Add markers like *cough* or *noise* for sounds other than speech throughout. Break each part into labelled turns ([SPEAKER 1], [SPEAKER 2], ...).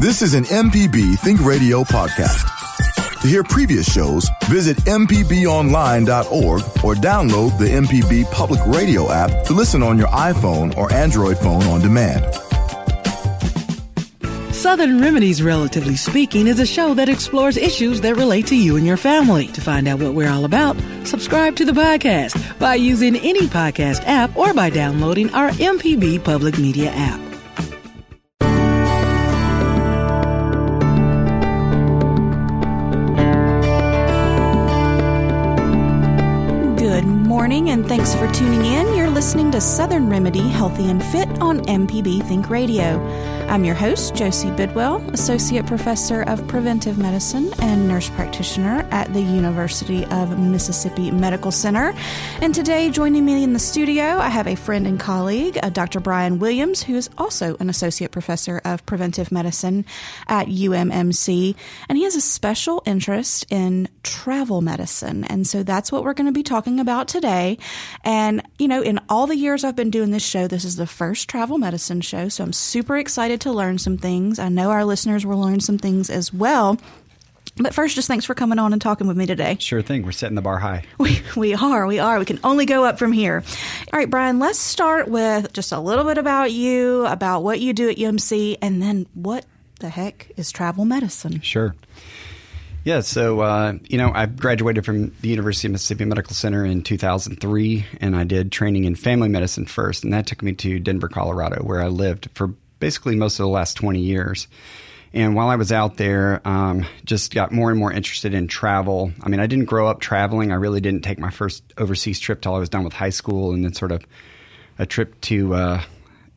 [SPEAKER 1] This is an MPB Think Radio podcast. To hear previous shows, visit MPBOnline.org or download the MPB Public Radio app to listen on your iPhone or Android phone on demand.
[SPEAKER 2] Southern Remedies, relatively speaking, is a show that explores issues that relate to you and your family. To find out what we're all about, subscribe to the podcast by using any podcast app or by downloading our MPB Public Media app.
[SPEAKER 3] Morning and thanks for tuning in. You're listening to Southern Remedy Healthy and Fit on MPB Think Radio. I'm your host, Josie Bidwell, Associate Professor of Preventive Medicine and Nurse Practitioner at the University of Mississippi Medical Center. And today, joining me in the studio, I have a friend and colleague, uh, Dr. Brian Williams, who is also an Associate Professor of Preventive Medicine at UMMC. And he has a special interest in travel medicine. And so that's what we're going to be talking about today. And, you know, in all the years I've been doing this show, this is the first travel medicine show. So I'm super excited to learn some things. I know our listeners will learn some things as well. But first, just thanks for coming on and talking with me today.
[SPEAKER 4] Sure thing. We're setting the bar high. *laughs*
[SPEAKER 3] We, we are, we are. We can only go up from here. All right, Brian, let's start with just a little bit about you, about what you do at UMC, and then what the heck is travel medicine?
[SPEAKER 4] Sure. Yeah, so uh, you know, I graduated from the University of Mississippi Medical Center in 2003, and I did training in family medicine first, and that took me to Denver, Colorado, where I lived for basically most of the last 20 years. And while I was out there, um, just got more and more interested in travel. I mean, I didn't grow up traveling. I really didn't take my first overseas trip till I was done with high school, and then sort of a trip to uh,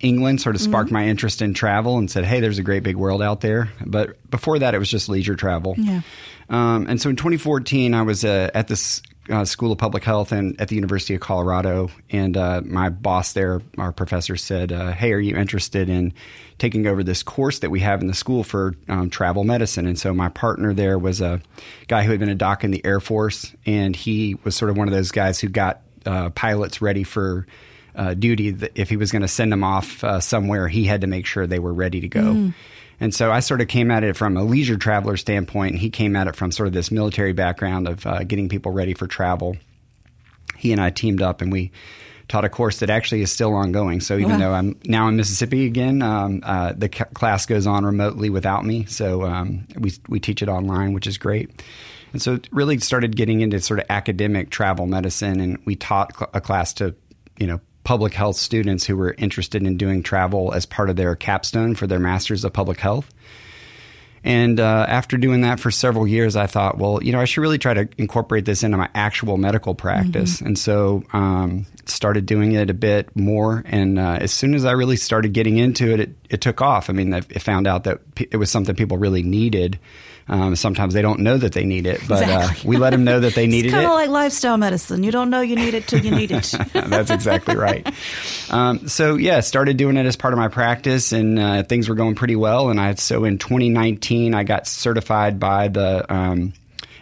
[SPEAKER 4] England sort of sparked
[SPEAKER 3] Mm-hmm.
[SPEAKER 4] my interest in travel and said, "Hey, there's a great big world out there." But before that, it was just leisure travel.
[SPEAKER 3] Yeah.
[SPEAKER 4] Um, and so in 2014, I was uh, at this uh, School of Public Health and at the University of Colorado, and uh, my boss there, our professor, said, uh, "Hey, are you interested in taking over this course that we have in the school for um, travel medicine?" And so my partner there was a guy who had been a doc in the Air Force, and he was sort of one of those guys who got uh, pilots ready for uh, duty. That if he was going to send them off uh, somewhere, he had to make sure they were ready to go. And so I sort of came at it from a leisure traveler standpoint, and he came at it from sort of this military background of uh, getting people ready for travel. He and I teamed up, and we taught a course that actually is still ongoing. So even
[SPEAKER 3] Wow.
[SPEAKER 4] though I'm now in Mississippi again, um, uh, the c- class goes on remotely without me. So um, we we teach it online, which is great. And so it really started getting into sort of academic travel medicine, and we taught cl- a class to you know public health students who were interested in doing travel as part of their capstone for their masters of public health. And uh, after doing that for several years, I thought, well, you know, I should really try to incorporate this into my actual medical practice. And so um, started doing it a bit more. And uh, as soon as I really started getting into it, it, it took off. I mean, I found out that it was something people really needed. Um, sometimes they don't know that they need it, but uh, we let them know that they *laughs* needed it.
[SPEAKER 3] It's kind
[SPEAKER 4] it.
[SPEAKER 3] of like lifestyle medicine. You don't know you need it till you need it. *laughs*
[SPEAKER 4] That's exactly right. Um, so yeah, started doing it as part of my practice, and uh, things were going pretty well. And I so in 2019, I got certified by the um,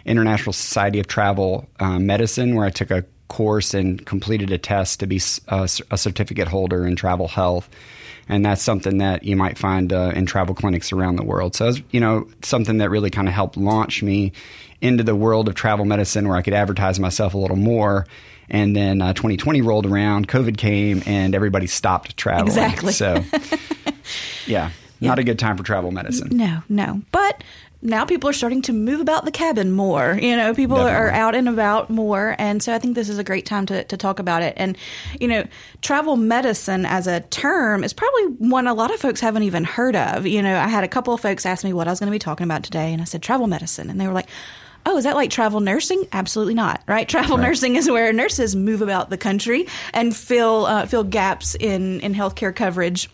[SPEAKER 4] International Society of Travel um, Medicine, where I took a course and completed a test to be a certificate holder in travel health. And that's something that you might find uh, in travel clinics around the world. So, was, you know, something that really kind of helped launch me into the world of travel medicine where I could advertise myself a little more. And then uh, 2020 rolled around, COVID came, and everybody stopped traveling.
[SPEAKER 3] Exactly.
[SPEAKER 4] So, *laughs* yeah, not a good time for travel medicine.
[SPEAKER 3] No, no. But now people are starting to move about the cabin more. You know, people are out and about more. And so I think this is a great time to, to talk about it. And, you know, travel medicine as a term is probably one a lot of folks haven't even heard of. You know, I had a couple of folks ask me what I was going to be talking about today. And I said travel medicine. And they were like, Oh, is that like travel nursing? Absolutely not. Right? Travel nursing is where nurses move about the country and fill uh, fill gaps in in healthcare coverage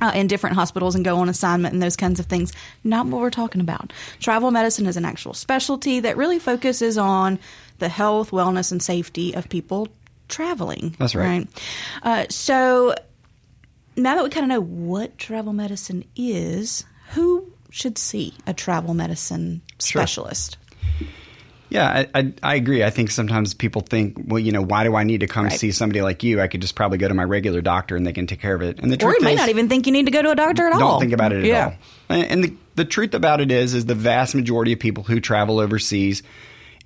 [SPEAKER 3] uh, in different hospitals and go on assignment and those kinds of things. Not what we're talking about. Travel medicine is an actual specialty that really focuses on the health, wellness, and safety of people traveling.
[SPEAKER 4] That's right.
[SPEAKER 3] Uh, so now that we kind of know what travel medicine is, who should see a travel medicine
[SPEAKER 4] Sure. Yeah, I, I, I agree. I think sometimes people think, well, you know, why do I need to come
[SPEAKER 3] Right.
[SPEAKER 4] see somebody like you? I could just probably go to my regular doctor and they can take care of it. And the
[SPEAKER 3] Or
[SPEAKER 4] truth
[SPEAKER 3] you may
[SPEAKER 4] is,
[SPEAKER 3] not even think you need to go to a doctor at all.
[SPEAKER 4] don't think about it at
[SPEAKER 3] yeah.
[SPEAKER 4] all. And and the, the truth about it is, is the vast majority of people who travel overseas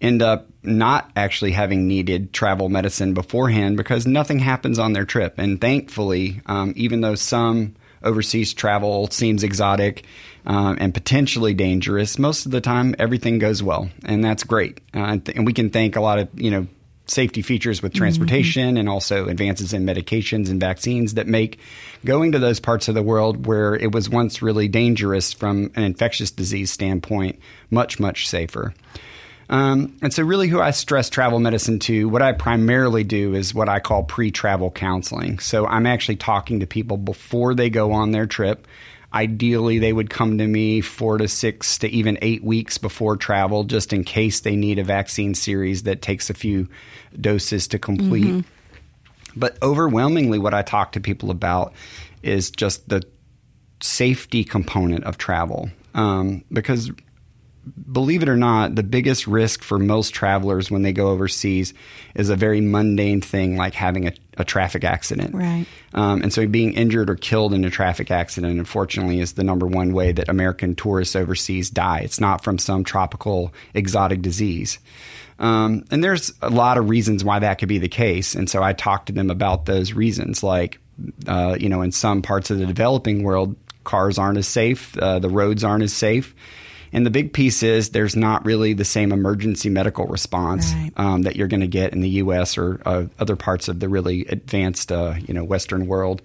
[SPEAKER 4] end up not actually having needed travel medicine beforehand because nothing happens on their trip. And thankfully, um, even though some overseas travel seems exotic um, and potentially dangerous, most of the time everything goes well, and that's great. Uh, and, th- and we can thank a lot of you know safety features with transportation and also advances in medications and vaccines that make going to those parts of the world where it was once really dangerous from an infectious disease standpoint much much safer. Um, and so, really, who I stress travel medicine to, what I primarily do is what I call pre travel counseling. So, I'm actually talking to people before they go on their trip. Ideally, they would come to me four to six to even eight weeks before travel, just in case they need a vaccine series that takes a few doses to complete. But overwhelmingly, what I talk to people about is just the safety component of travel. Um, because believe it or not, the biggest risk for most travelers when they go overseas is a very mundane thing like having a, a traffic accident.
[SPEAKER 3] Right.
[SPEAKER 4] Um, and so being injured or killed in a traffic accident, unfortunately, is the number one way that American tourists overseas die. It's not from some tropical exotic disease. Um, and there's a lot of reasons why that could be the case. And so I talked to them about those reasons. Like, uh, you know, in some parts of the developing world, cars aren't as safe, uh, the roads aren't as safe. And the big piece is there's not really the same emergency medical response
[SPEAKER 3] Right.
[SPEAKER 4] um, that you're going to get in the U.S. or uh, other parts of the really advanced, uh, you know, Western world.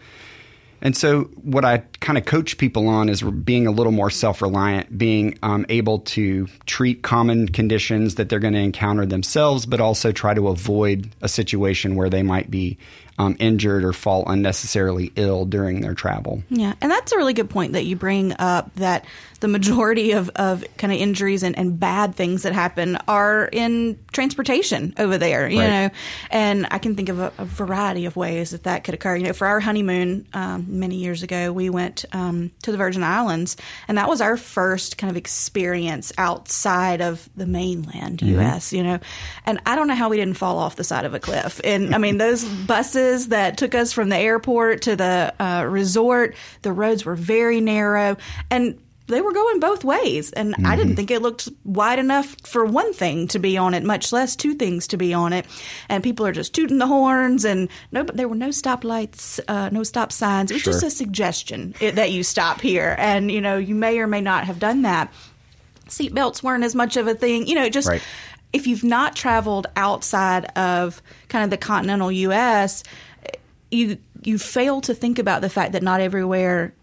[SPEAKER 4] And so, what I kind of coach people on is being a little more self reliant, being um, able to treat common conditions that they're going to encounter themselves, but also try to avoid a situation where they might be um, injured or fall unnecessarily ill during their travel.
[SPEAKER 3] Yeah, and that's a really good point that you bring up that the majority of, of kind of injuries and, and bad things that happen are in transportation over there, you
[SPEAKER 4] Right.
[SPEAKER 3] know. And I can think of a, a variety of ways that that could occur. You know, for our honeymoon um, many years ago, we went um, to the Virgin Islands, and that was our first kind of experience outside of the mainland U.S., you know. And I don't know how we didn't fall off the side of a cliff. And I mean, those *laughs* buses that took us from the airport to the uh, resort, the roads were very narrow. And they were going both ways, and I didn't think it looked wide enough for one thing to be on it, much less two things to be on it. And people are just tooting the horns, and no, but there were no stoplights, uh, no stop signs. It was just a suggestion it, that you stop here, and you know you may or may not have done that. Seatbelts weren't as much of a thing, you know. Just
[SPEAKER 4] Right.
[SPEAKER 3] if you've not traveled outside of kind of the continental U.S., you you fail to think about the fact that not everywhere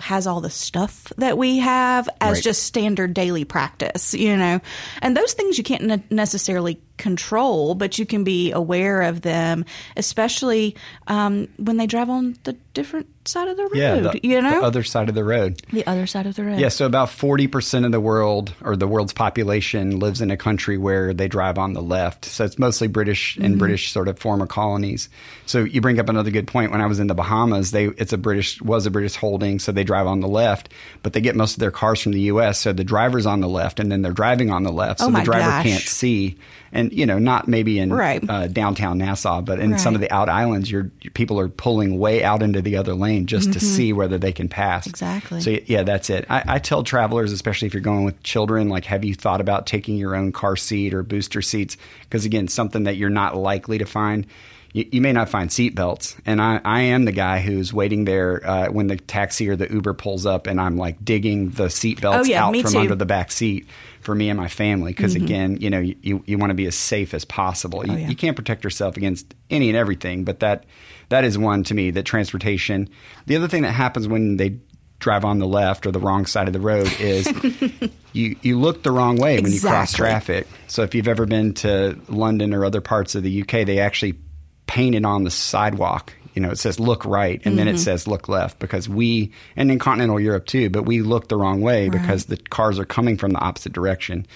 [SPEAKER 3] has all the stuff that we have as
[SPEAKER 4] Right.
[SPEAKER 3] just standard daily practice, you know. And those things you can't ne- necessarily control, but you can be aware of them, especially um, when they drive on the different side of the road.
[SPEAKER 4] Yeah, the,
[SPEAKER 3] you know,
[SPEAKER 4] the other side of the road.
[SPEAKER 3] the other side of the road.
[SPEAKER 4] Yeah, so about 40% of the world or the world's population lives in a country where they drive on the left. So it's mostly British and British sort of former colonies. So you bring up another good point. When I was in the Bahamas, they it's a British was a British holding, so they drive on the left, but they get most of their cars from the US, so the driver's on the left and then they're driving on the left. So
[SPEAKER 3] Oh
[SPEAKER 4] the driver
[SPEAKER 3] gosh.
[SPEAKER 4] can't see. And you know, not maybe in
[SPEAKER 3] Right.
[SPEAKER 4] uh, downtown Nassau, but in some of the out islands, your people are pulling way out into the other lane just to see whether they can pass.
[SPEAKER 3] Mm-hmm. Exactly.
[SPEAKER 4] So yeah, that's it. I, I tell travelers, especially if you're going with children, like, have you thought about taking your own car seat or booster seats? Because again, something that you're not likely to find. You, you may not find seatbelts. and I, I am the guy who's waiting there uh, when the taxi or the Uber pulls up, and I'm like digging the seatbelts
[SPEAKER 3] Oh, yeah,
[SPEAKER 4] out from
[SPEAKER 3] too.
[SPEAKER 4] under the back seat for me and my family. Because again, you know, you, you want to be as safe as possible. You,
[SPEAKER 3] Mm-hmm. Oh, yeah.
[SPEAKER 4] you can't protect yourself against any and everything, but that that is one to me that transportation. The other thing that happens when they drive on the left or the wrong side of the road is *laughs* you you look the wrong way when you cross traffic. So if you've ever been to London or other parts of the UK, they actually painted on the sidewalk you know, it says look right and then it mm-hmm. says look left because we, and in continental Europe too, but we look the wrong way because the cars are coming from the opposite direction.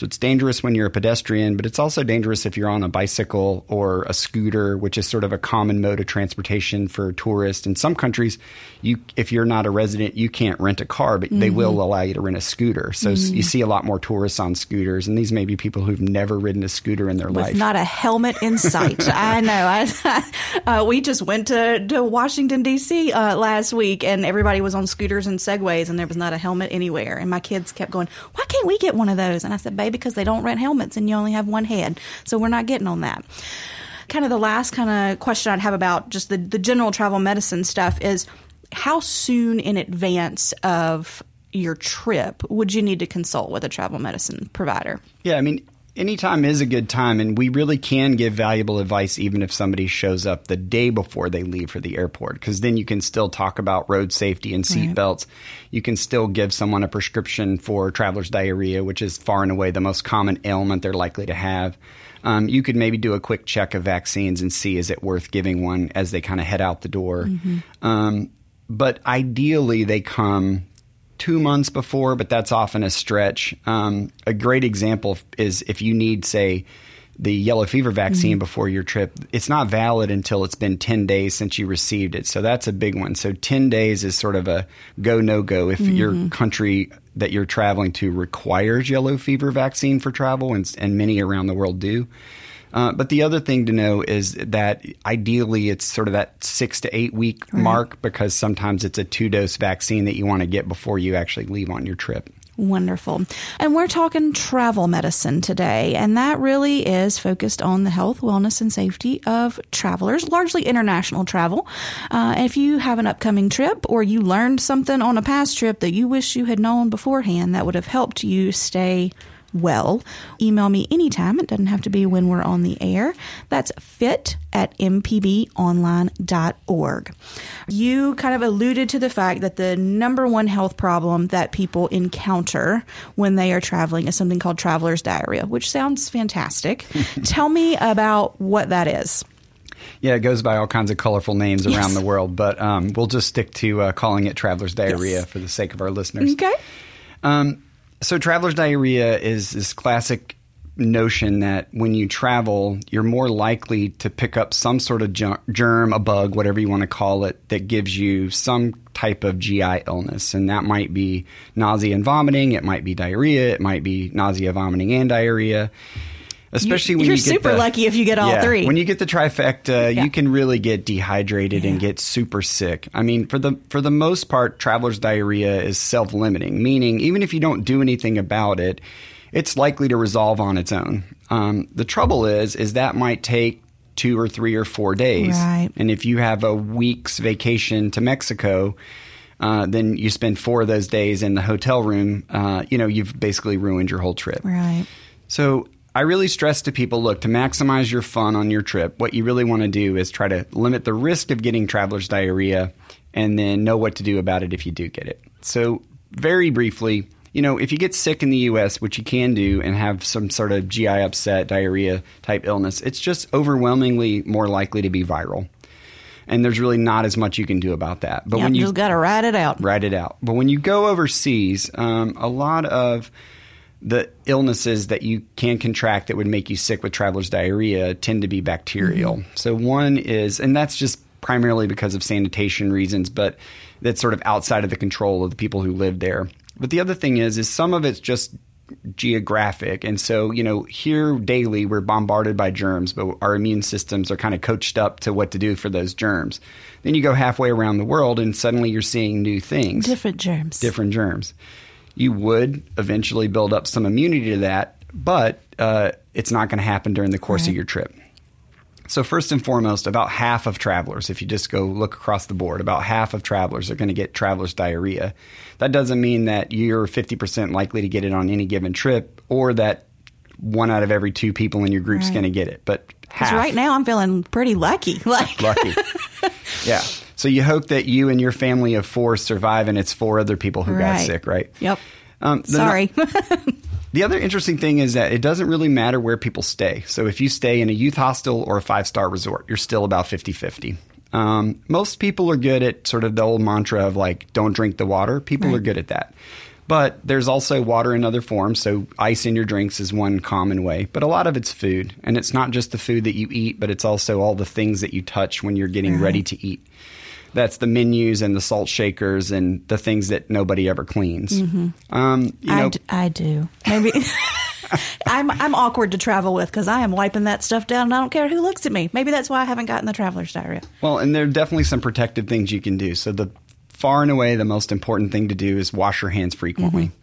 [SPEAKER 4] So it's dangerous when you're a pedestrian, but it's also dangerous if you're on a bicycle or a scooter, which is sort of a common mode of transportation for tourists. In some countries, you if you're not a resident, you can't rent a car, but they will allow you to rent a scooter. So s you see a lot more tourists on scooters, and these may be people who've never ridden a scooter in their
[SPEAKER 3] with
[SPEAKER 4] life.
[SPEAKER 3] not a helmet in sight. *laughs* I know. I, *laughs* uh, we just went to, to Washington D.C. Uh, last week, and everybody was on scooters and segways, and there was not a helmet anywhere. And my kids kept going, "Why can't we get one of those?" And I said, "Babe, because they don't rent helmets, and you only have one head, so we're not getting on that." Kind of the last kind of question I'd have about just the the general travel medicine stuff is how soon in advance of your trip would you need to consult with a travel medicine provider?
[SPEAKER 4] Yeah, I mean, anytime is a good time, and we really can give valuable advice even if somebody shows up the day before they leave for the airport, because then you can still talk about road safety and seat belts. You can still give someone a prescription for traveler's diarrhea, which is far and away the most common ailment they're likely to have. Um, you could maybe do a quick check of vaccines and see is it worth giving one as they kind of head out the door. Um, but ideally, they come two months before, but that's often a stretch. Um, a great example is if you need, say, the yellow fever vaccine before your trip, it's not valid until it's been 10 days since you received it. So that's a big one. So 10 days is sort of a go, no go. If your country that you're traveling to requires yellow fever vaccine for travel, and, and many around the world do. Uh, but the other thing to know is that ideally it's sort of that six to eight week mark because sometimes it's a two dose vaccine that you want to get before you actually leave on your trip.
[SPEAKER 3] Wonderful. And we're talking travel medicine today, and that really is focused on the health, wellness, and safety of travelers, largely international travel. Uh, if you have an upcoming trip or you learned something on a past trip that you wish you had known beforehand that would have helped you stay well, email me anytime. It doesn't have to be when we're on the air. That's fit at mpbonline.org. You kind of alluded to the fact that the number one health problem that people encounter when they are traveling is something called traveler's diarrhea, which sounds fantastic. *laughs* Tell me about what that is.
[SPEAKER 4] Yeah, it goes by all kinds of colorful names
[SPEAKER 3] Yes.
[SPEAKER 4] around the world, but um, we'll just stick to uh, calling it traveler's diarrhea
[SPEAKER 3] Yes.
[SPEAKER 4] for the sake of our listeners.
[SPEAKER 3] Okay.
[SPEAKER 4] Um, so, traveler's diarrhea is this classic notion that when you travel, you're more likely to pick up some sort of germ, a bug, whatever you want to call it, that gives you some type of GI illness. And that might be nausea and vomiting, it might be diarrhea, it might be nausea, vomiting, and diarrhea. Especially when
[SPEAKER 3] You're
[SPEAKER 4] you get
[SPEAKER 3] super
[SPEAKER 4] the-
[SPEAKER 3] lucky if you get all
[SPEAKER 4] yeah,
[SPEAKER 3] three.
[SPEAKER 4] When you get the trifecta,
[SPEAKER 3] Yeah.
[SPEAKER 4] you can really get dehydrated and get super sick. I mean, for the for the most part, traveler's diarrhea is self limiting, meaning even if you don't do anything about it, it's likely to resolve on its own. Um, the trouble is, is that might take two or three or four days,
[SPEAKER 3] Right.
[SPEAKER 4] and if you have a week's vacation to Mexico. Uh, then you spend four of those days in the hotel room. Uh, you know, you've basically ruined your whole trip.
[SPEAKER 3] Right.
[SPEAKER 4] So I really stress to people look, to maximize your fun on your trip, what you really want to do is try to limit the risk of getting traveler's diarrhea and then know what to do about it if you do get it. So, very briefly, you know, if you get sick in the US, which you can do, and have some sort of GI upset, diarrhea type illness, it's just overwhelmingly more likely to be viral. And there's really not as much you can do about that. But when you
[SPEAKER 3] just got to ride it out.
[SPEAKER 4] write it out. But when you go overseas, um, a lot of the illnesses that you can contract that would make you sick with traveler's diarrhea tend to be bacterial. Mm-hmm. So one is, and that's just primarily because of sanitation reasons, but that's sort of outside of the control of the people who live there. But the other thing is, is some of it's just geographic. And so, you know, here daily we're bombarded by germs, but our immune systems are kind of coached up to what to do for those germs. Then you go halfway around the world and suddenly you're seeing new things
[SPEAKER 3] Different germs.
[SPEAKER 4] different germs. You would eventually build up some immunity to that, but uh, it's not going to happen during the course of your trip. So, first and foremost, about half of travelers, if you just go look across the board, about half of travelers are going to get traveler's diarrhea. That doesn't mean that you're 50% likely to get it on any given trip or that one out of every two people in your group's
[SPEAKER 3] Right.
[SPEAKER 4] going to get it, But half.
[SPEAKER 3] right now I'm feeling pretty lucky. *laughs* Like,
[SPEAKER 4] Lucky. *laughs* yeah. So you hope that you and your family of four survive, and it's four other people who got sick, right?
[SPEAKER 3] Yep.
[SPEAKER 4] Um,
[SPEAKER 3] Sorry. *laughs*
[SPEAKER 4] The other interesting thing is that it doesn't really matter where people stay. So if you stay in a youth hostel or a five star resort, you're still about 50 50. Um, most people are good at sort of the old mantra of like, don't drink the water. People
[SPEAKER 3] Right.
[SPEAKER 4] are good at that. But there's also water in other forms. So ice in your drinks is one common way. But a lot of it's food. And it's not just the food that you eat, but it's also all the things that you touch when you're getting ready to eat. That's the menus and the salt shakers and the things that nobody ever cleans. Um, you
[SPEAKER 3] I,
[SPEAKER 4] know,
[SPEAKER 3] d- I do. Maybe *laughs* I'm I'm awkward to travel with because I am wiping that stuff down and I don't care who looks at me. Maybe that's why I haven't gotten the traveler's diarrhea.
[SPEAKER 4] Well, and there are definitely some protective things you can do. So the far and away the most important thing to do is wash your hands frequently.
[SPEAKER 3] Mm-hmm.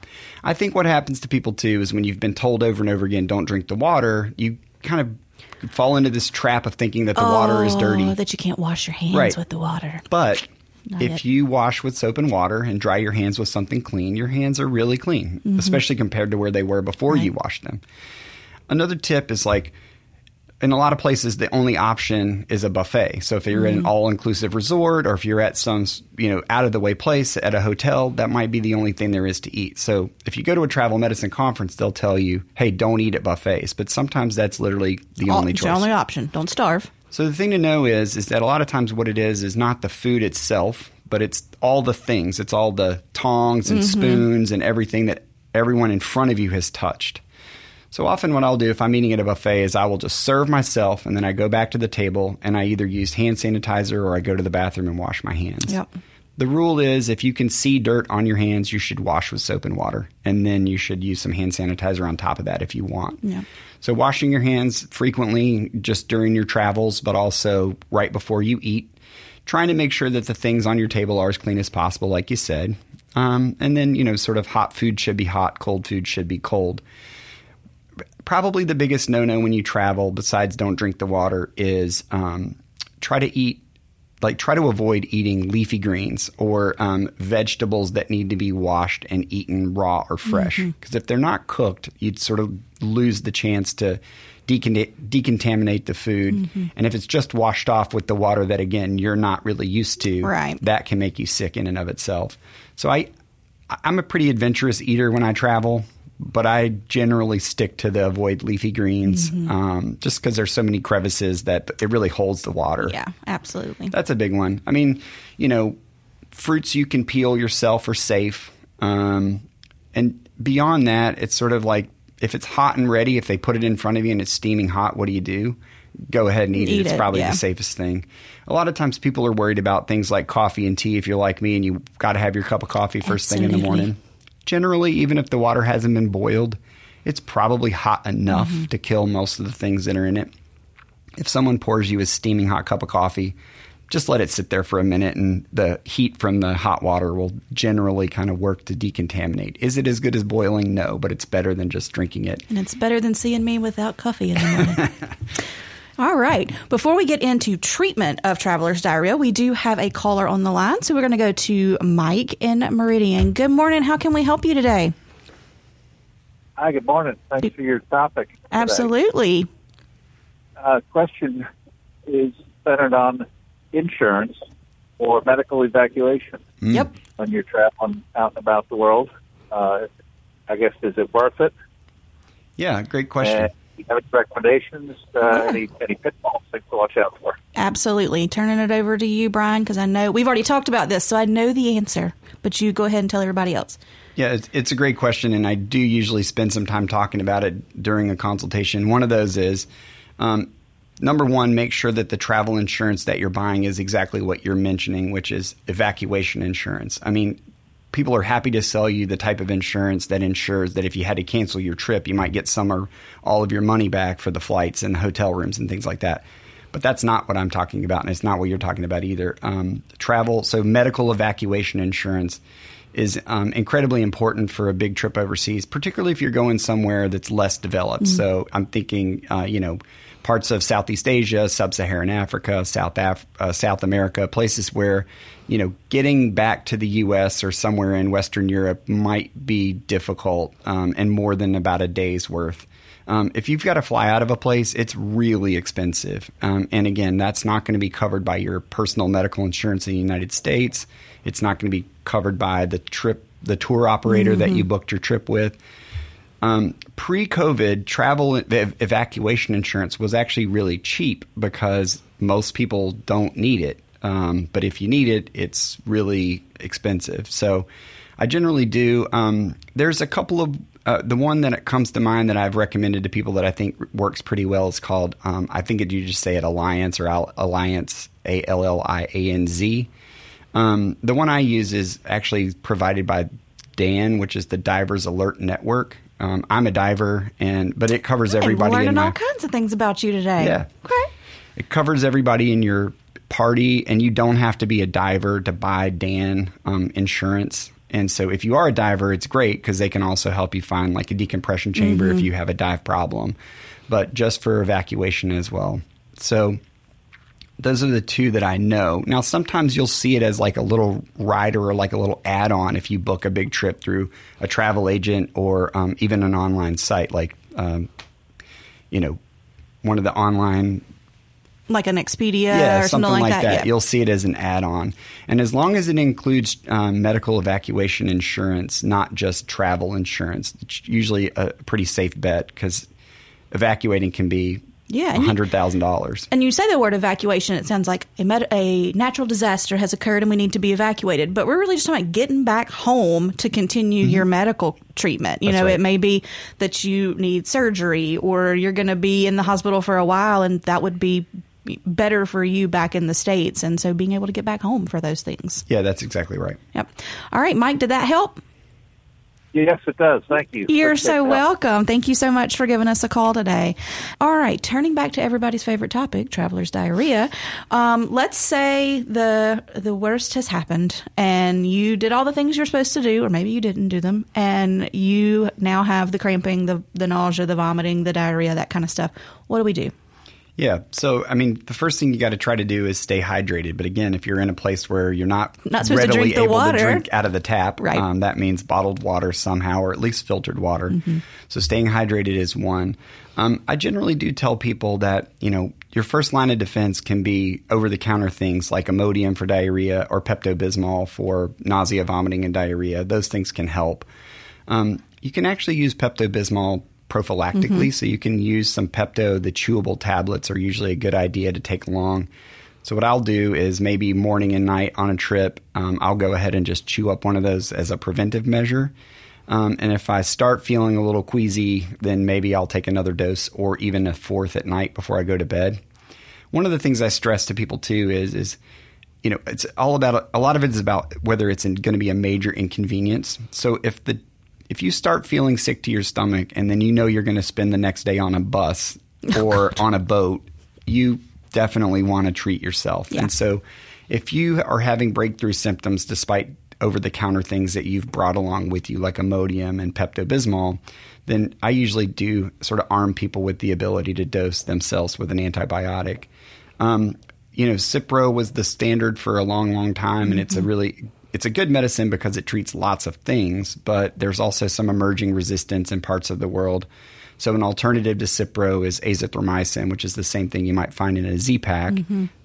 [SPEAKER 4] I think what happens to people too is when you've been told over and over again don't drink the water, you kind of fall into this trap of thinking that the water is
[SPEAKER 3] Oh,
[SPEAKER 4] dirty.
[SPEAKER 3] that you can't wash your hands
[SPEAKER 4] Right.
[SPEAKER 3] with the water.
[SPEAKER 4] But
[SPEAKER 3] Not
[SPEAKER 4] if
[SPEAKER 3] yet.
[SPEAKER 4] you wash with soap and water and dry your hands with something clean, your hands are really clean, especially compared to where they were before you
[SPEAKER 3] Mm-hmm.
[SPEAKER 4] Washed them. Another tip is like in a lot of places the only option is a buffet. So if you're in an
[SPEAKER 3] Mm-hmm.
[SPEAKER 4] all-inclusive resort or if you're at some, you know, out of the way place at a hotel, that might be the only thing there is to eat. So if you go to a travel medicine conference, they'll tell you, "Hey, don't eat at buffets." But sometimes that's literally the
[SPEAKER 3] Oh,
[SPEAKER 4] only
[SPEAKER 3] it's
[SPEAKER 4] choice.
[SPEAKER 3] the only option. Don't starve.
[SPEAKER 4] So the thing to know is is that a lot of times what it is is not the food itself, but it's all the things. It's all the tongs and spoons and everything that everyone in front of you has touched. So often what I'll do if I'm eating at a buffet is I will just serve myself and then I go back to the table and I either use hand sanitizer or I go to the bathroom and wash my hands.
[SPEAKER 3] Yep.
[SPEAKER 4] The rule is if you can see dirt on your hands, you should wash with soap and water. And then you should use some hand sanitizer on top of that if you want. So washing your hands frequently just during your travels, but also right before you eat. Trying to make sure that the things on your table are as clean as possible, like you said. Um, and then, you know, sort of hot food should be hot, cold food should be cold. Probably the biggest no no when you travel, besides don't drink the water, is um, try to eat like try to avoid eating leafy greens or um, vegetables that need to be washed and eaten raw or fresh. Because if they're not cooked you'd sort of lose the chance to decon- decontaminate the food. And if it's just washed off with the water that again you're not really used to
[SPEAKER 3] Right.
[SPEAKER 4] that can make you sick in and of itself. So i i'm a pretty adventurous eater when i travel but I generally stick to the avoid leafy greens um, just because there's so many crevices that it really holds the water.
[SPEAKER 3] Yeah, absolutely.
[SPEAKER 4] That's a big one. I mean, you know, fruits you can peel yourself are safe. Um, and beyond that, it's sort of like if it's hot and ready, if they put it in front of you and it's steaming hot, what do you do? Go ahead and eat,
[SPEAKER 3] Eat
[SPEAKER 4] it. It's
[SPEAKER 3] it,
[SPEAKER 4] probably
[SPEAKER 3] yeah.
[SPEAKER 4] the safest thing. A lot of times people are worried about things like coffee and tea if you're like me and you got to have your cup of coffee first thing in the morning. Generally, even if the water hasn't been boiled, it's probably hot enough
[SPEAKER 3] Mm-hmm.
[SPEAKER 4] to kill most of the things that are in it if someone pours you a steaming hot cup of coffee, just let it sit there for a minute and the heat from the hot water will generally kind of work to decontaminate. Is it as good as boiling? No, but it's better than just drinking it.
[SPEAKER 3] And it's better than seeing me without coffee in the morning. *laughs* All right. Before we get into treatment of traveler's diarrhea, we do have a caller on the line. So we're going to go to Mike in Meridian. Good morning. How can we help you today?
[SPEAKER 5] Hi, good morning. Thanks for your topic. today.
[SPEAKER 3] Absolutely.
[SPEAKER 5] Uh, question is centered on insurance or medical evacuation
[SPEAKER 3] Yep.
[SPEAKER 5] when you're traveling out and about the world. Uh, I guess is it worth it?
[SPEAKER 4] Yeah, great question.
[SPEAKER 5] And you have any recommendations? Uh, any any pitfalls things to watch out for?
[SPEAKER 3] Absolutely. Turning it over to you, Brian, because I know we've already talked about this, so I know the answer. But you go ahead and tell everybody else.
[SPEAKER 4] Yeah, it's, it's a great question, and I do usually spend some time talking about it during a consultation. One of those is um, number one, make sure that the travel insurance that you're buying is exactly what you're mentioning, which is evacuation insurance. I mean, people are happy to sell you the type of insurance that ensures that if you had to cancel your trip, you might get some or all of your money back for the flights and hotel rooms and things like that. But that's not what I'm talking about, and it's not what you're talking about either. Um, travel, so medical evacuation insurance is um, incredibly important for a big trip overseas, particularly if you're going somewhere that's less developed. So I'm thinking, uh, you know, parts of Southeast Asia, Sub-Saharan Africa, South Af- uh, South America, places where you know getting back to the U.S. or somewhere in Western Europe might be difficult um, and more than about a day's worth. Um, if you've got to fly out of a place, it's really expensive. Um, and again, that's not going to be covered by your personal medical insurance in the United States. It's not going to be covered by the trip, the tour operator that you booked your trip with. Um, pre-COVID, travel ev- evacuation insurance was actually really cheap because most people don't need it. um, but if you need it, it's really expensive. So I generally do. Um, there's a couple of uh, the one that comes to mind that I've recommended to people that I think works pretty well is called um, I think it, you just say it Alliance or Al- Allianz A L L I A N Z. Um, the one I use is actually provided by DAN, which is the Divers Alert Network. Um, I'm a diver, and but it covers everybody.
[SPEAKER 3] I'm learning
[SPEAKER 4] in my,
[SPEAKER 3] all kinds of things about you today.
[SPEAKER 4] Yeah.
[SPEAKER 3] Okay.
[SPEAKER 4] It covers everybody in your party, and you don't have to be a diver to buy DAN um, insurance. And so, if you are a diver, it's great because they can also help you find like a decompression chamber if you have a dive problem, but just for evacuation as well. So, those are the two that I know. Now, sometimes you'll see it as like a little rider or like a little add on if you book a big trip through a travel agent or um, even an online site like, um, you know, one of the online
[SPEAKER 3] Like an Expedia
[SPEAKER 4] yeah,
[SPEAKER 3] or something, like, that. Yeah.
[SPEAKER 4] You'll see it as an add-on, and as long as it includes um, medical evacuation insurance, not just travel insurance, it's usually a pretty safe bet because evacuating can be
[SPEAKER 3] Yeah,
[SPEAKER 4] hundred thousand dollars.
[SPEAKER 3] And you say the word evacuation, it sounds like a, med- a natural disaster has occurred and we need to be evacuated. But we're really just talking about getting back home to continue your medical treatment. You
[SPEAKER 4] Mm-hmm. That's
[SPEAKER 3] know,
[SPEAKER 4] right.
[SPEAKER 3] it may be that you need surgery or you're going to be in the hospital for a while, and that would be better for you back in the States. And so being able to get back home for those things.
[SPEAKER 4] Yeah, that's exactly right.
[SPEAKER 3] Yep. All right, Mike, did that help?
[SPEAKER 5] Yes, it does. Thank you.
[SPEAKER 3] You're
[SPEAKER 5] Appreciate
[SPEAKER 3] so
[SPEAKER 5] that.
[SPEAKER 3] welcome. Thank you so much for giving us a call today. All right, turning back to everybody's favorite topic, traveler's diarrhea. Um, let's say the the worst has happened, and you did all the things you're supposed to do, or maybe you didn't do them, and you now have the cramping, the the nausea, the vomiting, the diarrhea, that kind of stuff. What do we do?
[SPEAKER 4] Yeah. So, I mean, the first thing you got to try to do is stay hydrated. But again, if you're in a place where you're not,
[SPEAKER 3] Not to
[SPEAKER 4] readily
[SPEAKER 3] drink the
[SPEAKER 4] able
[SPEAKER 3] water.
[SPEAKER 4] to drink out of the tap,
[SPEAKER 3] Right.
[SPEAKER 4] um, that means bottled water somehow, or at least filtered water.
[SPEAKER 3] Mm-hmm.
[SPEAKER 4] So, staying hydrated is one. Um, I generally do tell people that you know your first line of defense can be over the counter things like Imodium for diarrhea or Pepto Bismol for nausea, vomiting, and diarrhea. Those things can help. Um, you can actually use Pepto Bismol prophylactically, so you can use some Pepto. The chewable tablets are usually a good idea to take along. So what I'll do is maybe morning and night on a trip, um, I'll go ahead and just chew up one of those as a preventive measure. Um, and if I start feeling a little queasy, then maybe I'll take another dose or even a fourth at night before I go to bed. One of the things I stress to people too is is you know it's all about a lot of it is about whether it's going to be a major inconvenience. So if the if you start feeling sick to your stomach and then you know you're going to spend the next day on a bus *laughs* or on a boat, you definitely want to treat yourself.
[SPEAKER 3] Yeah.
[SPEAKER 4] And so if you are having breakthrough symptoms despite over the counter things that you've brought along with you, like Imodium and Pepto Bismol, then I usually do sort of arm people with the ability to dose themselves with an antibiotic. Um, you know, Cipro was the standard for a long, long time, and it's a really it's a good medicine because it treats lots of things, but there's also some emerging resistance in parts of the world. So an alternative to Cipro is azithromycin, which is the same thing you might find in a Z pack,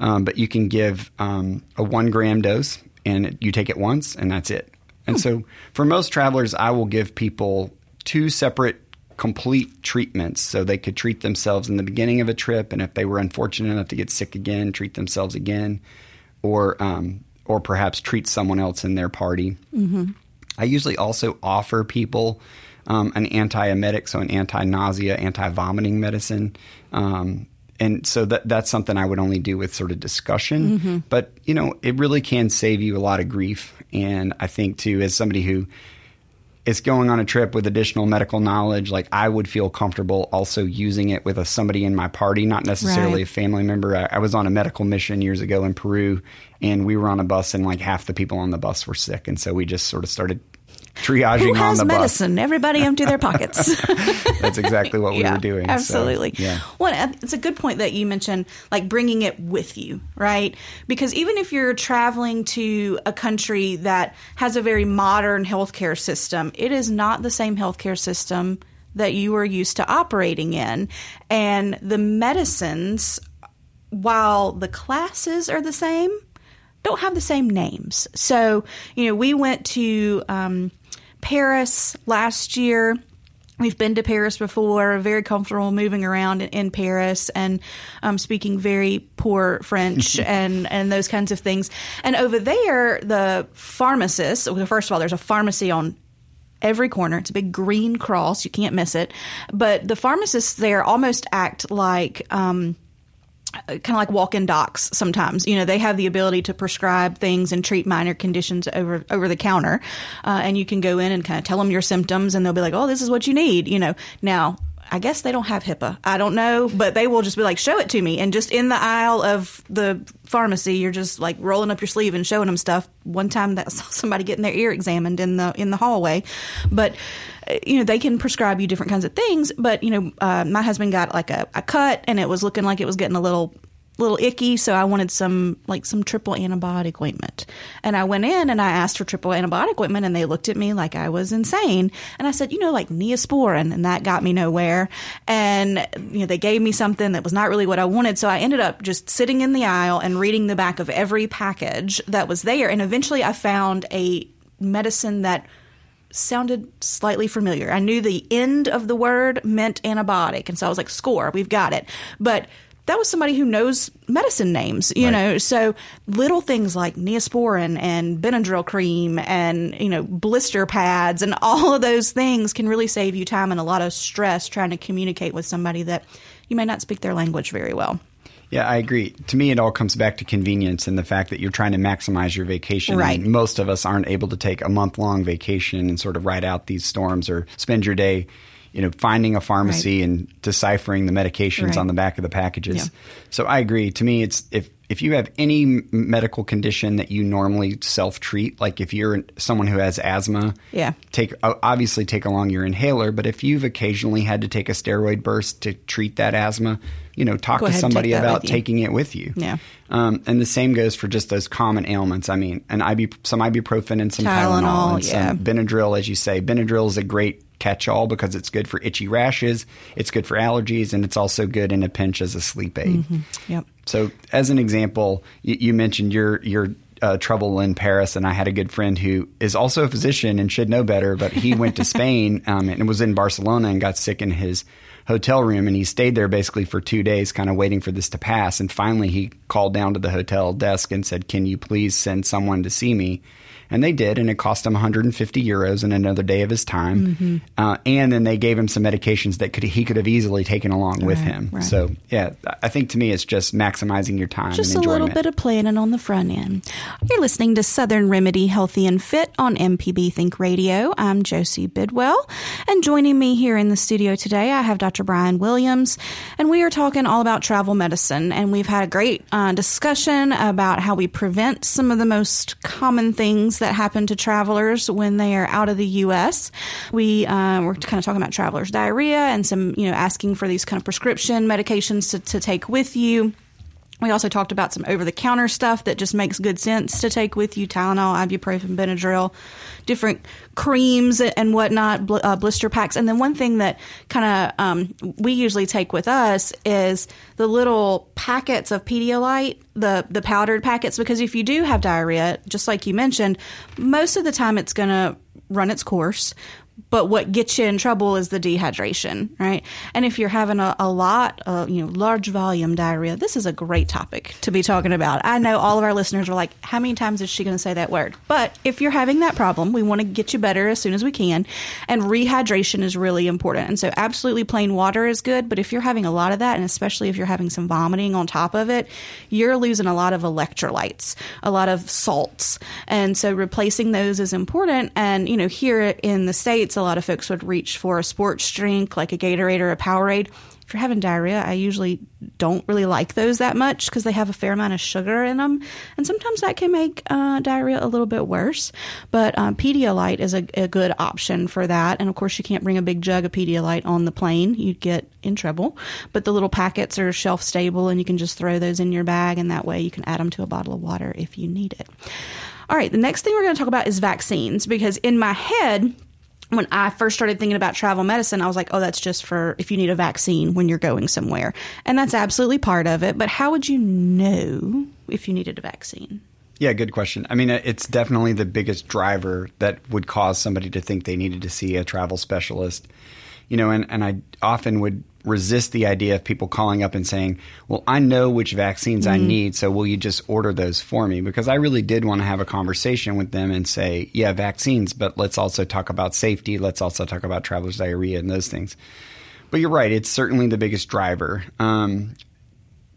[SPEAKER 4] um, but you can give um, a one gram dose, and you take it once, and that's it. And so for most travelers, I will give people two separate complete treatments so they could treat themselves in the beginning of a trip and if they were unfortunate enough to get sick again treat themselves again or um, or perhaps treat someone else in their party i usually also offer people um, an antiemetic so an anti-nausea anti-vomiting medicine um, and so that that's something I would only do with sort of discussion. But you know, it really can save you a lot of grief. And I think too, as somebody who is going on a trip with additional medical knowledge, like I would feel comfortable also using it with a, somebody in my party, not necessarily
[SPEAKER 3] Right.
[SPEAKER 4] a family member. I, I was on a medical mission years ago in Peru, and we were on a bus, and like half the people on the bus were sick, and so we just sort of started triaging
[SPEAKER 3] Who
[SPEAKER 4] on
[SPEAKER 3] has
[SPEAKER 4] the bus.
[SPEAKER 3] medicine? Everybody empty their pockets. *laughs*
[SPEAKER 4] That's exactly what we
[SPEAKER 3] yeah,
[SPEAKER 4] were doing. so,
[SPEAKER 3] Absolutely.
[SPEAKER 4] yeah.
[SPEAKER 3] Well, it's a good point that you mentioned, like bringing it with you, right? Because even if you're traveling to a country that has a very modern healthcare system, it is not the same healthcare system that you are used to operating in. And the medicines, while the classes are the same, don't have the same names. So, you know, we went to um, Paris last year We've been to Paris before, very comfortable moving around in, in Paris and um, speaking very poor French *laughs* and, and those kinds of things. And over there, the pharmacist, well, first of all, there's a pharmacy on every corner. It's a big green cross. You can't miss it. But the pharmacists there almost act like. Um, kind of like walk-in docs sometimes. You know they have the ability to prescribe things and treat minor conditions over over the counter uh, and you can go in and kind of tell them your symptoms and they'll be like oh this is what you need you know. Now I guess they don't have HIPAA. I don't know, but they will just be like, show it to me. And just in the aisle of the pharmacy, you're just like rolling up your sleeve and showing them stuff. One time that saw *laughs* somebody getting their ear examined in the in the hallway, but uh, you know they can prescribe you different kinds of things. But you know, uh, my husband got like a, a cut, and it was looking like it was getting a little little icky, so I wanted some like some triple antibiotic ointment. And I went in and I asked for triple antibiotic ointment, and they looked at me like I was insane. And I said, you know, like Neosporin, and that got me nowhere. And you know, they gave me something that was not really what I wanted, so I ended up just sitting in the aisle and reading the back of every package that was there. And eventually, I found a medicine that sounded slightly familiar. I knew the end of the word meant antibiotic, and so I was like, "Score, we've got it." But that was somebody who knows medicine names, you right. know. So little things like Neosporin and Benadryl cream and you know blister pads and all of those things can really save you time and a lot of stress trying to communicate with somebody that you may not speak their language very well.
[SPEAKER 4] Yeah, I agree. To me, it all comes back to convenience and the fact that you're trying to maximize your vacation.
[SPEAKER 3] Right.
[SPEAKER 4] And most of us aren't able to take a month long vacation and sort of ride out these storms or spend your day you know, finding a pharmacy right. and deciphering the medications right. on the back of the packages. Yeah. So I agree. To me, it's if if you have any medical condition that you normally self treat, like if you're someone who has asthma,
[SPEAKER 3] yeah,
[SPEAKER 4] take obviously take along your inhaler. But if you've occasionally had to take a steroid burst to treat that asthma, you know, talk
[SPEAKER 3] Go
[SPEAKER 4] to somebody about
[SPEAKER 3] taking
[SPEAKER 4] it with you.
[SPEAKER 3] Yeah.
[SPEAKER 4] Um, and the same goes for just those common ailments. I mean, an some ibuprofen and some Tylenol, Tylenol and yeah. some Benadryl, as you say. Benadryl is a great catch all because it's good for itchy rashes, it's good for allergies, and it's also good in a pinch as a sleep aid.
[SPEAKER 3] Mm-hmm. Yep.
[SPEAKER 4] So, as an example, you, you mentioned your your uh, trouble in Paris, and I had a good friend who is also a physician and should know better, but he went to *laughs* Spain um, and was in Barcelona and got sick in his hotel room, and he stayed there basically for two days, kind of waiting for this to pass. And finally, he called down to the hotel desk and said, "Can you please send someone to see me?" And they did, and it cost him 150 euros and another day of his time. Mm-hmm. Uh, and then they gave him some medications that could he could have easily taken along with
[SPEAKER 3] right,
[SPEAKER 4] him.
[SPEAKER 3] Right.
[SPEAKER 4] So yeah, I think to me it's just maximizing your time.
[SPEAKER 3] Just a
[SPEAKER 4] little
[SPEAKER 3] bit of planning on the front end. You're listening to Southern Remedy Healthy and Fit on MPB Think Radio. I'm Josie Bidwell, and joining me here in the studio today, I have Dr. Brian Williams, and we are talking all about travel medicine. And we've had a great uh, discussion about how we prevent some of the most common things that happen to travelers when they are out of the U.S. We uh, we're kind of talking about travelers' diarrhea and some, you know, asking for these kind of prescription medications to, to take with you. We also talked about some over the counter stuff that just makes good sense to take with you Tylenol, ibuprofen, Benadryl, different creams and whatnot, bl- uh, blister packs. And then one thing that kind of um, we usually take with us is the little packets of Pedialyte, the, the powdered packets, because if you do have diarrhea, just like you mentioned, most of the time it's going to run its course but what gets you in trouble is the dehydration, right? And if you're having a, a lot of, you know, large volume diarrhea, this is a great topic to be talking about. I know all of our listeners are like, how many times is she going to say that word? But if you're having that problem, we want to get you better as soon as we can. And rehydration is really important. And so absolutely plain water is good. But if you're having a lot of that, and especially if you're having some vomiting on top of it, you're losing a lot of electrolytes, a lot of salts. And so replacing those is important. And, you know, here in the States, States, a lot of folks would reach for a sports drink like a Gatorade or a Powerade. If you're having diarrhea, I usually don't really like those that much because they have a fair amount of sugar in them, and sometimes that can make uh, diarrhea a little bit worse. But um, Pedialyte is a, a, good option for that, and of course, you can't bring a big jug of Pedialyte on the plane; you'd get in trouble. But the little packets are shelf stable, and you can just throw those in your bag, and that way you can add them to a bottle of water if you need it. All right, the next thing we're going to talk about is vaccines because in my head when I first started thinking about travel medicine, I was like, oh, that's just for if you need a vaccine when you're going somewhere. And that's absolutely part of it. But how would you know if you needed a vaccine?
[SPEAKER 4] Yeah, good question. I mean, uh, it's definitely the biggest driver that would cause somebody to think they needed to see a travel specialist. you know, and, and I often would resist the idea of people calling up and saying, Well, I know which vaccines I need, so will you just order those for me? Because I really did want to have a conversation with them and say, Yeah, vaccines, but let's also talk about safety. Let's also talk about traveler's diarrhea and those things. But you're right, it's certainly the biggest driver. Um,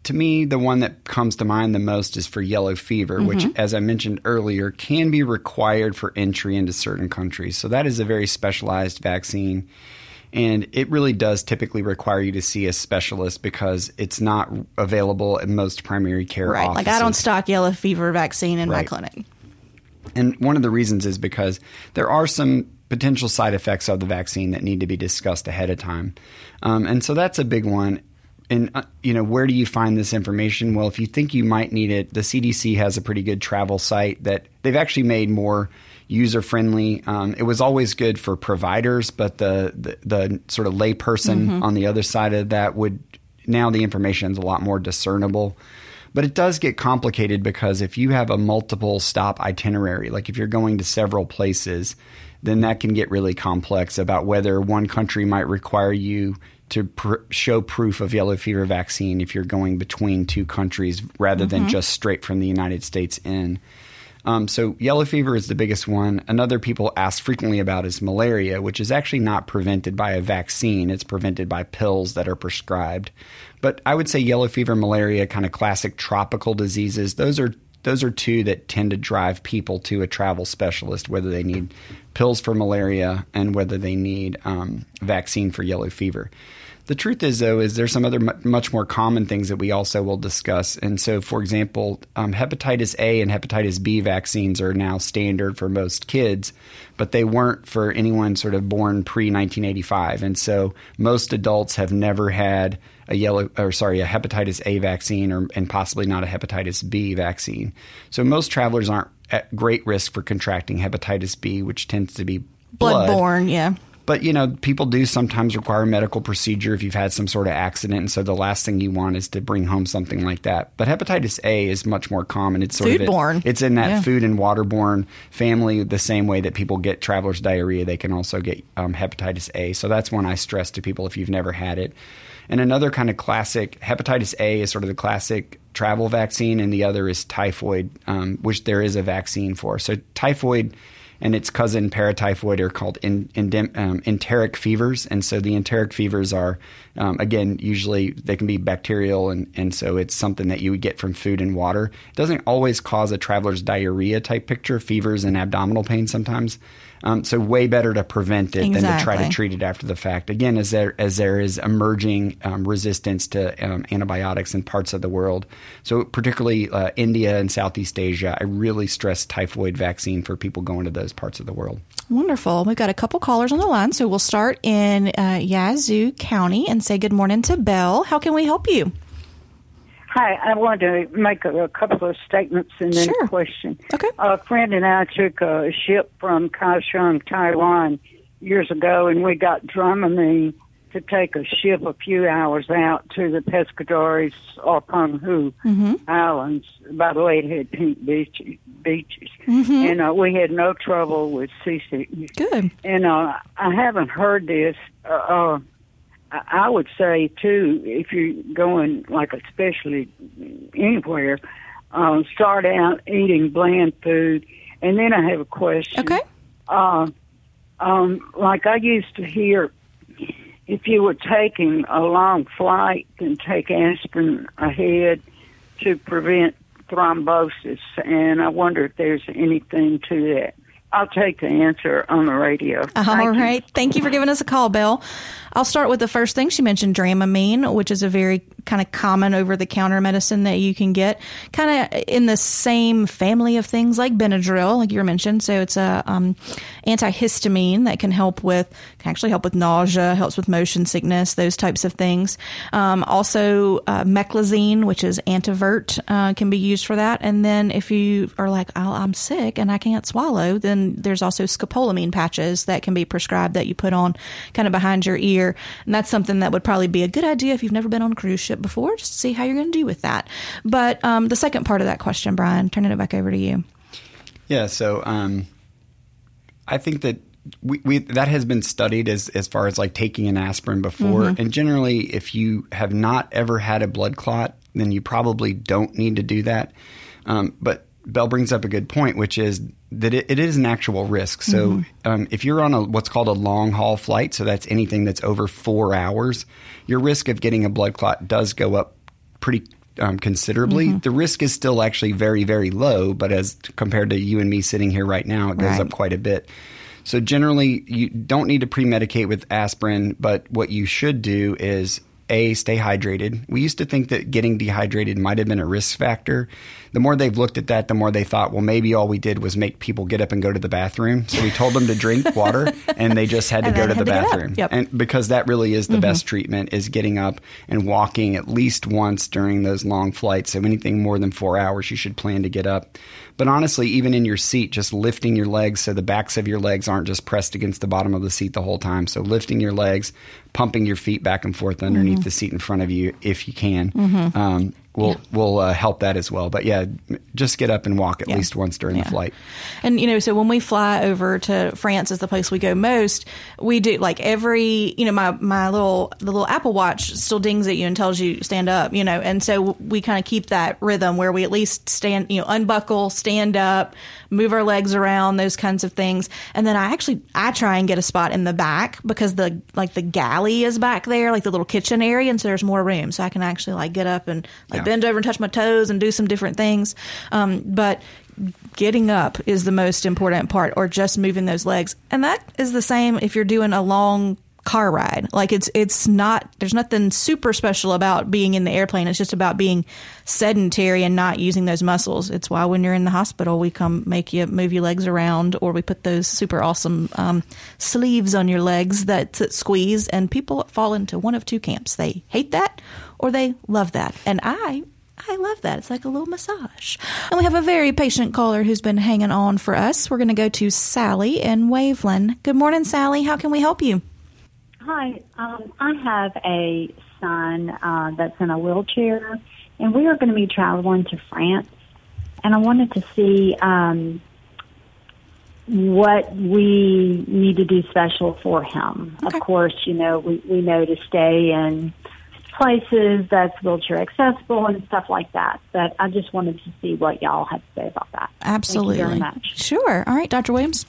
[SPEAKER 4] to me, the one that comes to mind the most is for yellow fever, which, as I mentioned earlier, can be required for entry into certain countries. So that is a very specialized vaccine. And it really does typically require you to see a specialist because it's not available in most primary care
[SPEAKER 3] Right.
[SPEAKER 4] offices.
[SPEAKER 3] Like I don't stock yellow fever vaccine in my clinic.
[SPEAKER 4] And one of the reasons is because there are some potential side effects of the vaccine that need to be discussed ahead of time. Um, and so that's a big one. And, uh, you know, where do you find this information? Well, if you think you might need it, the CDC has a pretty good travel site that they've actually made more user friendly. Um, it was always good for providers, but the, the, the sort of layperson on the other side of that would now the information is a lot more discernible. But it does get complicated because if you have a multiple stop itinerary, like if you're going to several places, then that can get really complex about whether one country might require you to pr- show proof of yellow fever vaccine if you're going between two countries rather than just straight from the United States in. Um, so yellow fever is the biggest one. Another people ask frequently about is malaria, which is actually not prevented by a vaccine. It's prevented by pills that are prescribed. But I would say yellow fever, malaria, kind of classic tropical diseases. Those are those are two that tend to drive people to a travel specialist, whether they need pills for malaria and whether they need um, vaccine for yellow fever. The truth is, though, is there's some other mu- much more common things that we also will discuss. And so, for example, um, hepatitis A and hepatitis B vaccines are now standard for most kids, but they weren't for anyone sort of born pre 1985. And so, most adults have never had a yellow or sorry a hepatitis A vaccine or and possibly not a hepatitis B vaccine. So most travelers aren't at great risk for contracting hepatitis B, which tends to be blood.
[SPEAKER 3] Bloodborne, yeah.
[SPEAKER 4] But you know, people do sometimes require a medical procedure if you've had some sort of accident, and so the last thing you want is to bring home something like that. But hepatitis A is much more common. It's sort
[SPEAKER 3] Foodborne.
[SPEAKER 4] of it, it's in that
[SPEAKER 3] Yeah.
[SPEAKER 4] food and waterborne family, the same way that people get traveler's diarrhea, they can also get um, hepatitis A. So that's one I stress to people if you've never had it. And another kind of classic hepatitis A is sort of the classic travel vaccine, and the other is typhoid, um, which there is a vaccine for. So typhoid and its cousin paratyphoid are called in, endem- um, enteric fevers. And so the enteric fevers are, um, again, usually they can be bacterial, and, and so it's something that you would get from food and water. It doesn't always cause a traveler's diarrhea type picture, fevers and abdominal pain sometimes. Um, so way better to prevent it than to try to treat it after the fact. Again, as there as there is emerging um, resistance to um, antibiotics in parts of the world, so particularly uh, India and Southeast Asia, I really stress typhoid vaccine for people going to those parts of the world.
[SPEAKER 3] Wonderful. We've got a couple callers on the line, so we'll start in uh, Yazoo County and say good morning to Belle. How can we help you?
[SPEAKER 6] Hi, I wanted to make a, a couple of statements and then
[SPEAKER 3] Sure.
[SPEAKER 6] a question.
[SPEAKER 3] Okay.
[SPEAKER 6] A friend and I took a ship from Kaohsiung, Taiwan, years ago, and we got Dramamine to take a ship a few hours out to the Pescadores or Penghu Islands. By the way, it had pink beach, beaches, and uh, we had no trouble with seasickness.
[SPEAKER 3] Good.
[SPEAKER 6] And uh, I haven't heard this. Uh, uh, I would say too, if you're going like especially anywhere, uh, start out eating bland food. And then I have a question.
[SPEAKER 3] Okay.
[SPEAKER 6] Uh, um, like I used to hear, if you were taking a long flight, then take aspirin ahead to prevent thrombosis. And I wonder if there's anything to that. I'll take the answer on the radio.
[SPEAKER 3] Uh-huh, all
[SPEAKER 6] Thank you.
[SPEAKER 3] Thank you for giving us a call, Bill. I'll start with the first thing. She mentioned Dramamine, which is a very kind of common over the counter medicine that you can get, kind of in the same family of things like Benadryl, like you mentioned. So it's a um, antihistamine that can help with, can actually help with nausea, helps with motion sickness, those types of things. Um, also, uh, meclizine, which is antivert, uh, can be used for that. And then if you are like, oh, I'm sick and I can't swallow, then there's also scopolamine patches that can be prescribed that you put on kind of behind your ear. And that's something that would probably be a good idea if you've never been on a cruise ship before, just to see how you're going to do with that. But um, the second part of that question, Brian, turning it back over to you.
[SPEAKER 4] Yeah, so um, I think that we, we, that has been studied as as far as like taking an aspirin before,
[SPEAKER 3] Mm-hmm.
[SPEAKER 4] and generally, if you have not ever had a blood clot, then you probably don't need to do that. Um, but Bell brings up a good point, which is that it, it is an actual risk. So
[SPEAKER 3] Mm-hmm.
[SPEAKER 4] um, if you're on a what's called a long haul flight, so that's anything that's over four hours, your risk of getting a blood clot does go up pretty um, considerably.
[SPEAKER 3] Mm-hmm.
[SPEAKER 4] The risk is still actually very, very low, but as compared to you and me sitting here right now, it goes
[SPEAKER 3] Right.
[SPEAKER 4] up quite a bit. So generally, you don't need to pre-medicate with aspirin, but what you should do is a stay hydrated. We used to think that getting dehydrated might have been a risk factor. The more they've looked at that, the more they thought, well, maybe all we did was make people get up and go to the bathroom. So we told them to drink *laughs* water, and they just had to go to the
[SPEAKER 3] to
[SPEAKER 4] bathroom.
[SPEAKER 3] Yep.
[SPEAKER 4] And because that really is the best treatment is getting up and walking at least once during those long flights. So anything more than four hours, you should plan to get up. But honestly, even in your seat, just lifting your legs so the backs of your legs aren't just pressed against the bottom of the seat the whole time. So lifting your legs, pumping your feet back and forth underneath the seat in front of you if you can. Um, will will uh, help that as well. But yeah, just get up and walk at least once during the flight.
[SPEAKER 3] And you know, so when we fly over to France, is the place we go most. We do like every, you know, my my little the little Apple Watch still dings at you and tells you stand up, you know, and so we kind of keep that rhythm where we at least stand, you know, unbuckle, stand up, move our legs around, those kinds of things. And then I actually I try and get a spot in the back because the like the galley is back there, like the little kitchen area, and so there's more room, so I can actually like get up and like
[SPEAKER 4] Yeah.
[SPEAKER 3] Bend over and touch my toes and do some different things. Um, but getting up is the most important part or just moving those legs and that is the same if you're doing a long car ride like it's it's not there's nothing super special about being in the airplane it's just about being sedentary and not using those muscles it's why when you're in the hospital we come make you move your legs around or we put those super awesome um, sleeves on your legs that, that squeeze and people fall into one of two camps they hate that or they love that and i I love that. It's like a little massage. And we have a very patient caller who's been hanging on for us. We're going to go to Sally in Waveland. Good morning, Sally. How can we help you?
[SPEAKER 7] Hi, um, I have a son uh, that's in a wheelchair, and we are going to be traveling to France. And I wanted to see um, what we need to do special for him.
[SPEAKER 3] Okay.
[SPEAKER 7] Of course, you know we we know to stay in places that's wheelchair accessible and stuff like that. But I just wanted to see what y'all had to say about that.
[SPEAKER 3] Absolutely.
[SPEAKER 7] Thank you very much.
[SPEAKER 3] Sure. All right, Dr. Williams.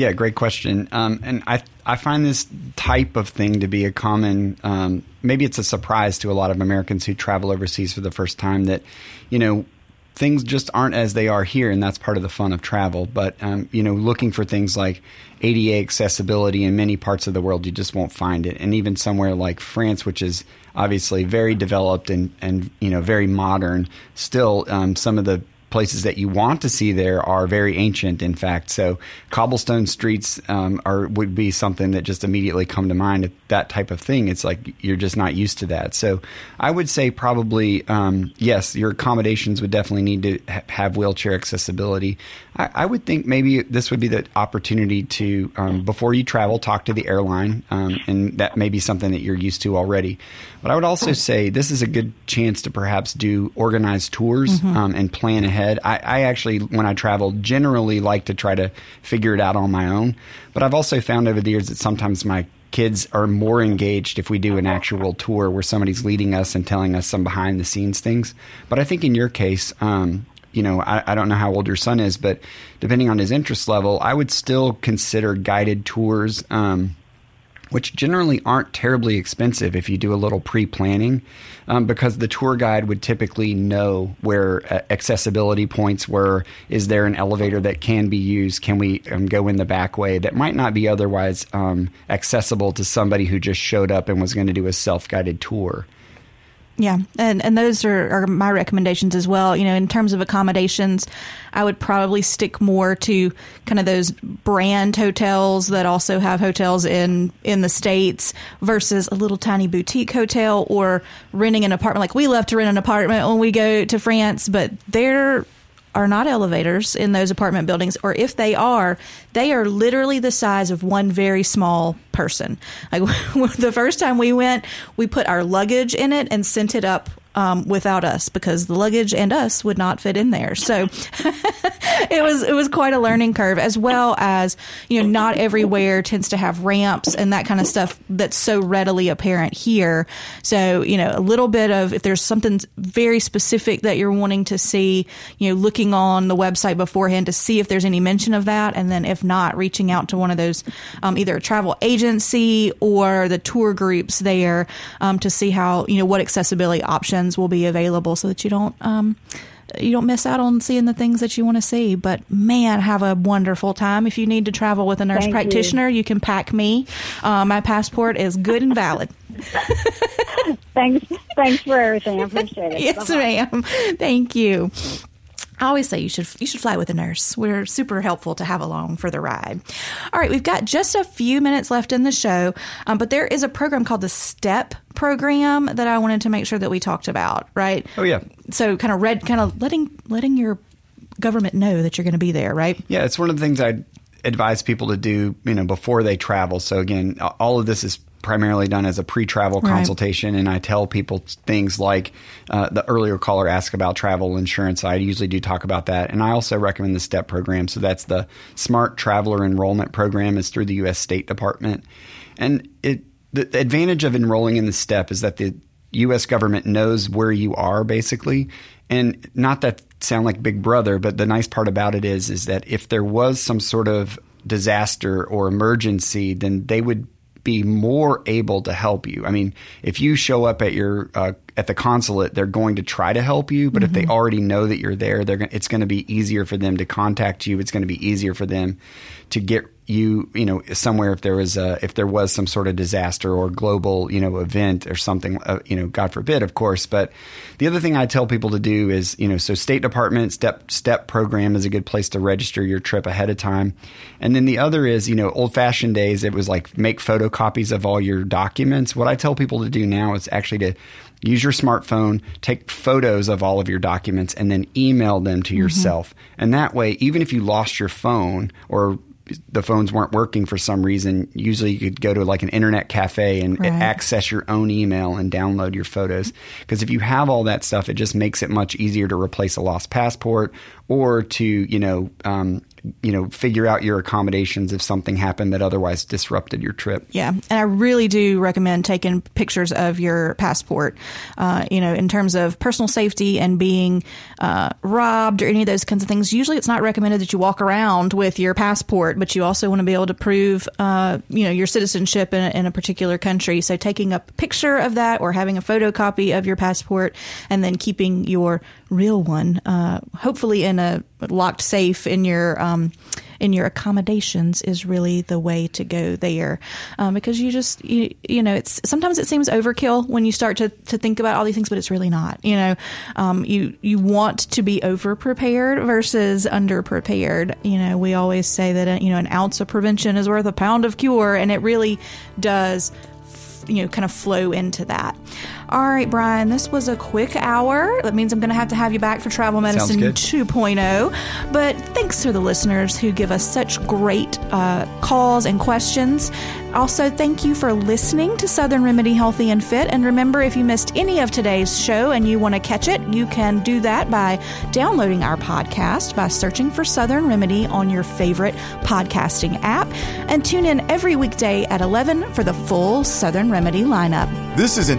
[SPEAKER 4] Yeah, great question. Um, and I I find this type of thing to be a common. Um, maybe it's a surprise to a lot of Americans who travel overseas for the first time that, you know, things just aren't as they are here, and that's part of the fun of travel. But um, you know, looking for things like ADA accessibility in many parts of the world, you just won't find it. And even somewhere like France, which is obviously very developed and and you know very modern, still um, some of the places that you want to see there are very ancient in fact. So cobblestone streets um, are would be something that just immediately come to mind that type of thing. It's like you're just not used to that. So i would say probably um, yes your accommodations would definitely need to ha- have wheelchair accessibility I, I would think maybe this would be the opportunity to um, before you travel talk to the airline um, and that may be something that you're used to already. But i would also say this is a good chance to perhaps do organized tours um, and plan ahead. I, I actually when i travel generally like to try to figure it out on my own. But i've also found over the years that sometimes my kids are more engaged if we do an actual tour where somebody's leading us and telling us some behind the scenes things. But i think in your case um, you know, I, I don't know how old your son is, but depending on his interest level, I would still consider guided tours, um, which generally aren't terribly expensive if you do a little pre planning, um, because the tour guide would typically know where uh, accessibility points were. Is there an elevator that can be used? Can we um, go in the back way that might not be otherwise um, accessible to somebody who just showed up and was going to do a self guided tour?
[SPEAKER 3] Yeah, and and those are, are my recommendations as well. You know, in terms of accommodations, I would probably stick more to kind of those brand hotels that also have hotels in in the states versus a little tiny boutique hotel or renting an apartment. Like we love to rent an apartment when we go to France, but there are not elevators in those apartment buildings, or if they are, they are literally the size of one very small person. Like *laughs* the first time we went, we put our luggage in it and sent it up um, without us because the luggage and us would not fit in there. So *laughs* it was it was quite a learning curve, as well as you know not everywhere tends to have ramps and that kind of stuff that's so readily apparent here. So you know a little bit of if there's something very specific that you're wanting to see, you know, looking on the website beforehand to see if there's any mention of that, and then if not, reaching out to one of those um, either a travel agency or the tour groups there um, to see how you know what accessibility options will be available so that you don't um, you don't miss out on seeing the things that you want to see. But man, have a wonderful time. If you need to travel with a nurse
[SPEAKER 7] Thank
[SPEAKER 3] practitioner, you.
[SPEAKER 7] you.
[SPEAKER 3] can pack me. Uh, my passport is good and valid. *laughs* *laughs*
[SPEAKER 7] thanks, thanks for everything. I appreciate it.
[SPEAKER 3] yes,
[SPEAKER 7] Bye-bye.
[SPEAKER 3] ma'am. Thank you. I always say you should you should fly with a nurse. We're super helpful to have along for the ride. All right, we've got just a few minutes left in the show, um, but there is a program called the STEP program that I wanted to make sure that we talked about. Right?
[SPEAKER 4] Oh yeah,
[SPEAKER 3] So kind of red, kind of letting letting your government know that you're going to be there. Right?
[SPEAKER 4] Yeah, it's one of the things I advise people to do, you know, before they travel. So again, all of this is primarily done as a pre-travel
[SPEAKER 3] Right.
[SPEAKER 4] consultation, and I tell people things like uh, the earlier caller asked about travel insurance. I usually do talk about that, and I also recommend the STEP program. So that's the Smart Traveler Enrollment Program. is through the U.S. State Department, and it the the advantage of enrolling in the STEP is that the U.S. government knows where you are basically, and not that sound like Big Brother, but the nice part about it is is that if there was some sort of disaster or emergency, then they would be more able to help you. I mean, if you show up at your uh, at the consulate, they're going to try to help you, but if they already know that you're there, they're it's going to be easier for them to contact you. It's going to be easier for them to get you, you know, somewhere if there was a, if there was some sort of disaster or global, you know, event or something, uh, you know, God forbid, of course. But the other thing I tell people to do is, you know, so State Department step step program is a good place to register your trip ahead of time, and then the other is, you know, old fashioned days it was like make photocopies of all your documents. What I tell people to do now is actually to use your smartphone, take photos of all of your documents, and then email them to mm-hmm. yourself. And that way, even if you lost your phone or the phones weren't working for some reason, usually you could go to like an internet cafe and
[SPEAKER 3] Right.
[SPEAKER 4] access your own email and download your photos. Because if you have all that stuff, it just makes it much easier to replace a lost passport or to, you know, um, you know, figure out your accommodations if something happened that otherwise disrupted your trip.
[SPEAKER 3] Yeah, and I really do recommend taking pictures of your passport. Uh, you know, in terms of personal safety and being uh, robbed or any of those kinds of things. Usually, it's not recommended that you walk around with your passport, but you also want to be able to prove, uh, you know, your citizenship in a, in a particular country. So, taking a picture of that or having a photocopy of your passport, and then keeping your real one, uh, hopefully in a locked safe in your um, in your accommodations is really the way to go there. Um, because you just you, you know it's sometimes it seems overkill when you start to, to think about all these things but it's really not you know. Um, you you want to be over prepared versus under prepared you know we always say that uh, you know an ounce of prevention is worth a pound of cure and it really does you know, kind of flow into that. All right, Brian, this was a quick hour. That means I'm going to have to have you back for Travel Medicine 2.0. But thanks to the listeners who give us such great uh, calls and questions. Also, thank you for listening to Southern Remedy Healthy and Fit. And remember, if you missed any of today's show and you want to catch it, you can do that by downloading our podcast by searching for Southern Remedy on your favorite podcasting app. And tune in every weekday at 11 for the full Southern Remedy lineup.
[SPEAKER 1] This is an